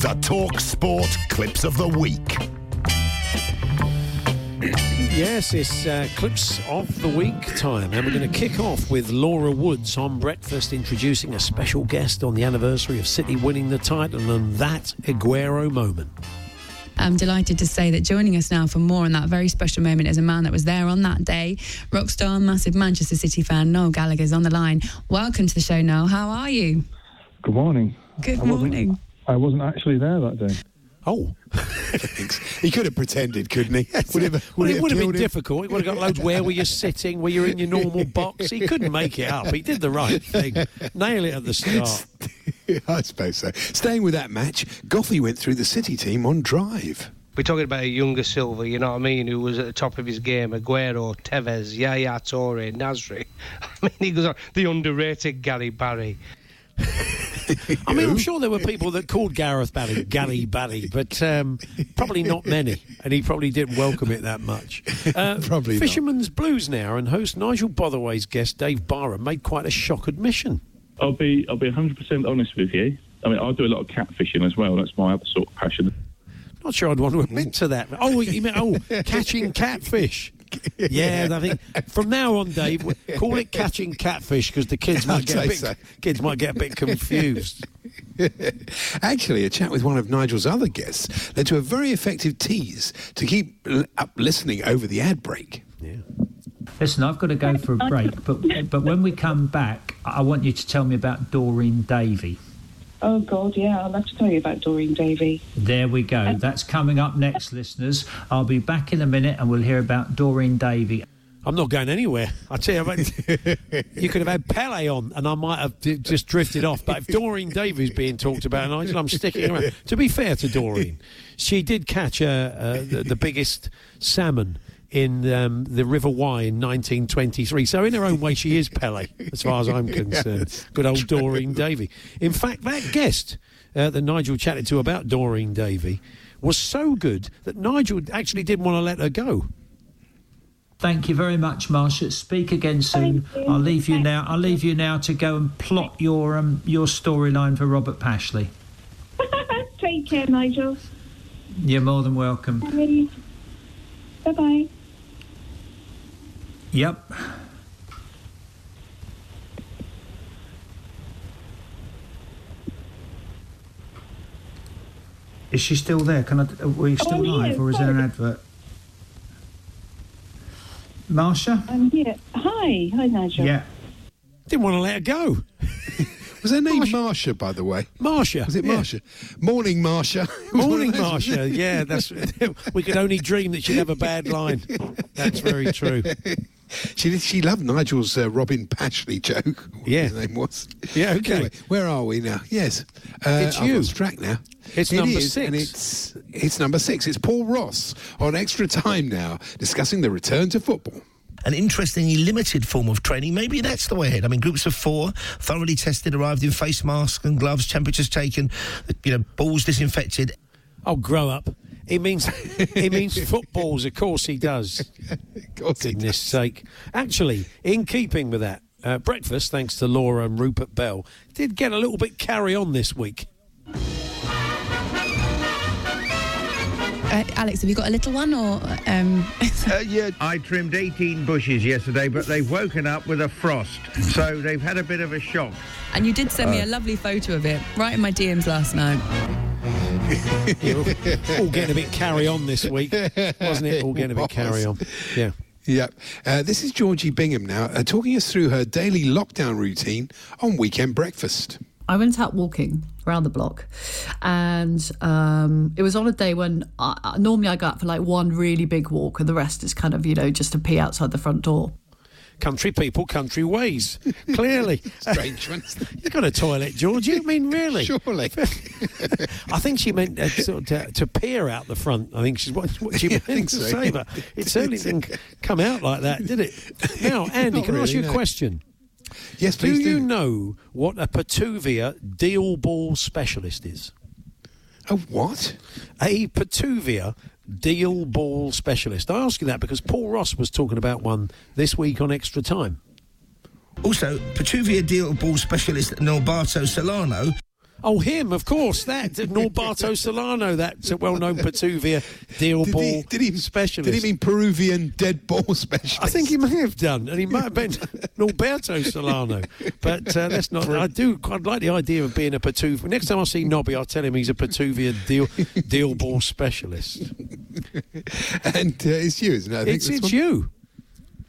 The Talk Sport Clips of the Week. Yes, it's uh, clips of the week time, and we're going to kick off with Laura Woods on breakfast, introducing a special guest on the anniversary of City winning the title and that Aguero moment. I'm delighted to say that joining us now for more on that very special moment is a man that was there on that day. Rockstar, massive Manchester City fan, Noel Gallagher's on the line. Welcome to the show, Noel. How are you? Good morning. Good I wasn't- morning. I wasn't actually there that day. Oh, He could have pretended, couldn't he? Would have, well, would it would have been him? difficult. It would have got loads. Where were you sitting? Were you in your normal box? He couldn't make it up. He did the right thing. Nail it at the start. I suppose so. Staying with that match, Goughie went through the City team on drive. We're talking about a younger Silva, you know what I mean, who was at the top of his game. Aguero, Tevez, Yaya Toure, Nasri. I mean, he goes on. The underrated Gary Barry. I mean, I'm sure there were people that called Gareth Barry Gary Barry, but um, probably not many, and he probably didn't welcome it that much. Uh, Probably not. Fisherman's Blues now, and host Nigel Botherway's guest Dave Barham made quite a shock admission. I'll be I'll be 100% honest with you. I mean, I do a lot of catfishing as well. That's my other sort of passion. Not sure I'd want to admit to that. Oh, you mean oh, catching catfish? Yeah, I think from now on, Dave, call it catching catfish because the kids might get a bit, so. kids might get a bit confused. Actually, a chat with one of Nigel's other guests led to a very effective tease to keep l- up listening over the ad break. Yeah. Listen, I've got to go for a break, but but when we come back, I want you to tell me about Doreen Davey. Oh God, yeah, I'd love to tell you about Doreen Davey. There we go. That's coming up next, listeners. I'll be back in a minute, and we'll hear about Doreen Davey. I'm not going anywhere. I tell you, I mean, you could have had Pele on, and I might have d- just drifted off. But if Doreen Davey's being talked about, Nigel, I'm sticking around. To be fair to Doreen, she did catch uh, uh, the, the biggest salmon in um, the River Wye in 1923. So in her own way, she is Pele, as far as I'm concerned. Good old Doreen Davey. In fact, that guest uh, that Nigel chatted to about Doreen Davey was so good that Nigel actually didn't want to let her go. Thank you very much, Marsha. Speak again soon. I'll leave you now. I'll leave you now to go and plot your um, your storyline for Robert Pashley. Take care, Nigel. You're more than welcome. Bye. Bye bye. Yep. Is she still there? Can I? Are we still I'm here, live, or is there an advert? Marsha? I'm here. Hi, hi, Nigel. Yeah. Didn't want to let her go. Was her name Marsha, by the way? Marsha. Was it yeah. Marsha? Morning, Marsha. It was one Morning, of those, wasn't Marsha. Yeah, that's. we could only dream that she'd have a bad line. That's very true. She she loved Nigel's uh, Robin Pashley joke. Yeah. his name was. Yeah, okay. Anyway, where are we now? Yes, uh, It's I've you. lost track now. It's It number is, six. and it's it's number six. It's Paul Ross on extra time now, discussing the return to football. an interestingly limited form of training. Maybe that's the way ahead. I mean, groups of four, thoroughly tested, arrived in face masks and gloves, temperatures taken, you know, balls disinfected. Oh, grow up. He means he means footballs. Of course he does. Goodness sake! Actually, in keeping with that, uh, breakfast, thanks to Laura and Rupert Bell, did get a little bit carry on this week. Uh, Alex, have you got a little one or? Um... uh, yeah, I trimmed 18 bushes yesterday, but they've woken up with a frost, so they've had a bit of a shock. And you did send me a lovely photo of it right in my DMs last night. You're all, all getting a bit carry on this week, wasn't it? All getting a bit carry on. Yeah. Yep. Uh, this is Georgie Bingham now, uh, talking us through her daily lockdown routine on weekend breakfast. I went out walking around the block, and um, it was on a day when I, I- normally I go out for like one really big walk, and the rest is kind of you know just a pee outside the front door. Country people, country ways. Clearly. Strange one. you got a toilet, George? You mean, really? Surely. I think she meant uh, sort of to, to peer out the front. I think she's what, what she meant to so. say, but it certainly didn't come out like that, did it? Now, Andy, Not can I ask really, you a question? Yes, do please Do you know what a Petuvia deal ball specialist is? A what? A Petuvia deal ball specialist. I ask you that because Paul Ross was talking about one this week on Extra Time. Also, Petuvia deal ball specialist Norberto Solano. Oh, him, of course. That Norberto Solano, that's a well-known Petuvia deal Did ball he, did he specialist. Did he mean Peruvian dead ball specialist? I think he may have done, and he might have been Norberto Solano. But uh, let's not. I do quite like the idea of being a Petuvia. Next time I see Nobby, I'll tell him he's a Petuvia deal deal ball specialist. and uh, it's you, isn't it? I think It's it's you.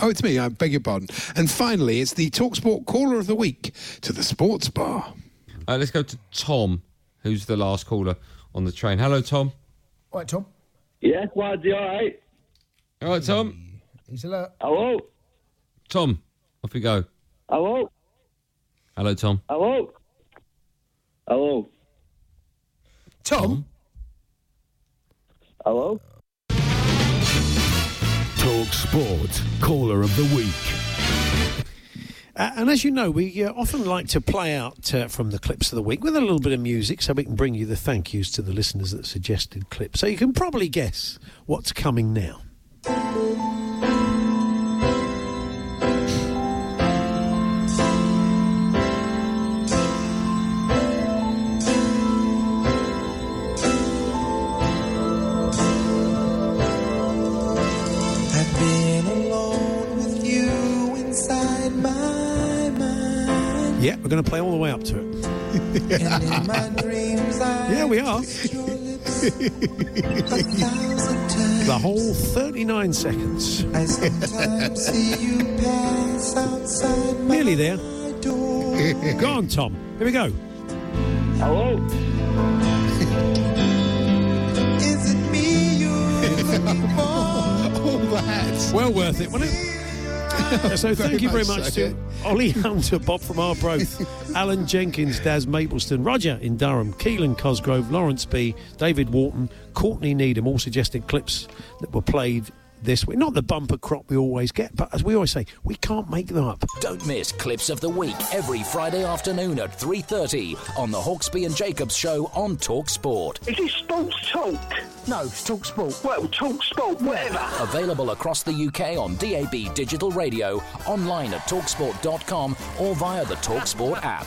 Oh, it's me. I beg your pardon. And finally, it's the Talksport caller of the week to the sports bar. Uh, let's go to Tom, who's the last caller on the train. Hello, Tom. All right, Tom. Yeah, Waddy, all right. All right, Tom. He's alert. Hello. Tom, off we go. Hello. Hello, Tom. Hello. Hello. Tom. Hello. Talk Sport, caller of the week. Uh, and as you know, we uh, often like to play out uh, from the clips of the week with a little bit of music so we can bring you the thank yous to the listeners that suggested clips. So you can probably guess what's coming now. Going to play all the way up to it. And in my dreams, I Yeah, we are. kissed your lips a thousand times. The whole 39 seconds. I sometimes see you pass outside my Nearly there. Go on, Tom. Here we go. Hello. Is it me you're looking for? All that. Well worth it, wasn't it? so Very thank you very much. much so, to Ollie Hunter, Bob from Arbroath, Alan Jenkins, Daz Mapleston, Roger in Durham, Keelan Cosgrove, Lawrence B, David Wharton, Courtney Needham, all suggested clips that were played this week. Not the bumper crop we always get, but as we always say, we can't make them up. Don't miss Clips of the Week every Friday afternoon at 3.30 on the Hawksbee and Jacobs Show on Talk Sport. Is this Sports Talk? No, it's Talk Sport. Well, Talk Sport, whatever. Available across the UK on DAB digital radio, online at talksport.com or via the Talksport app.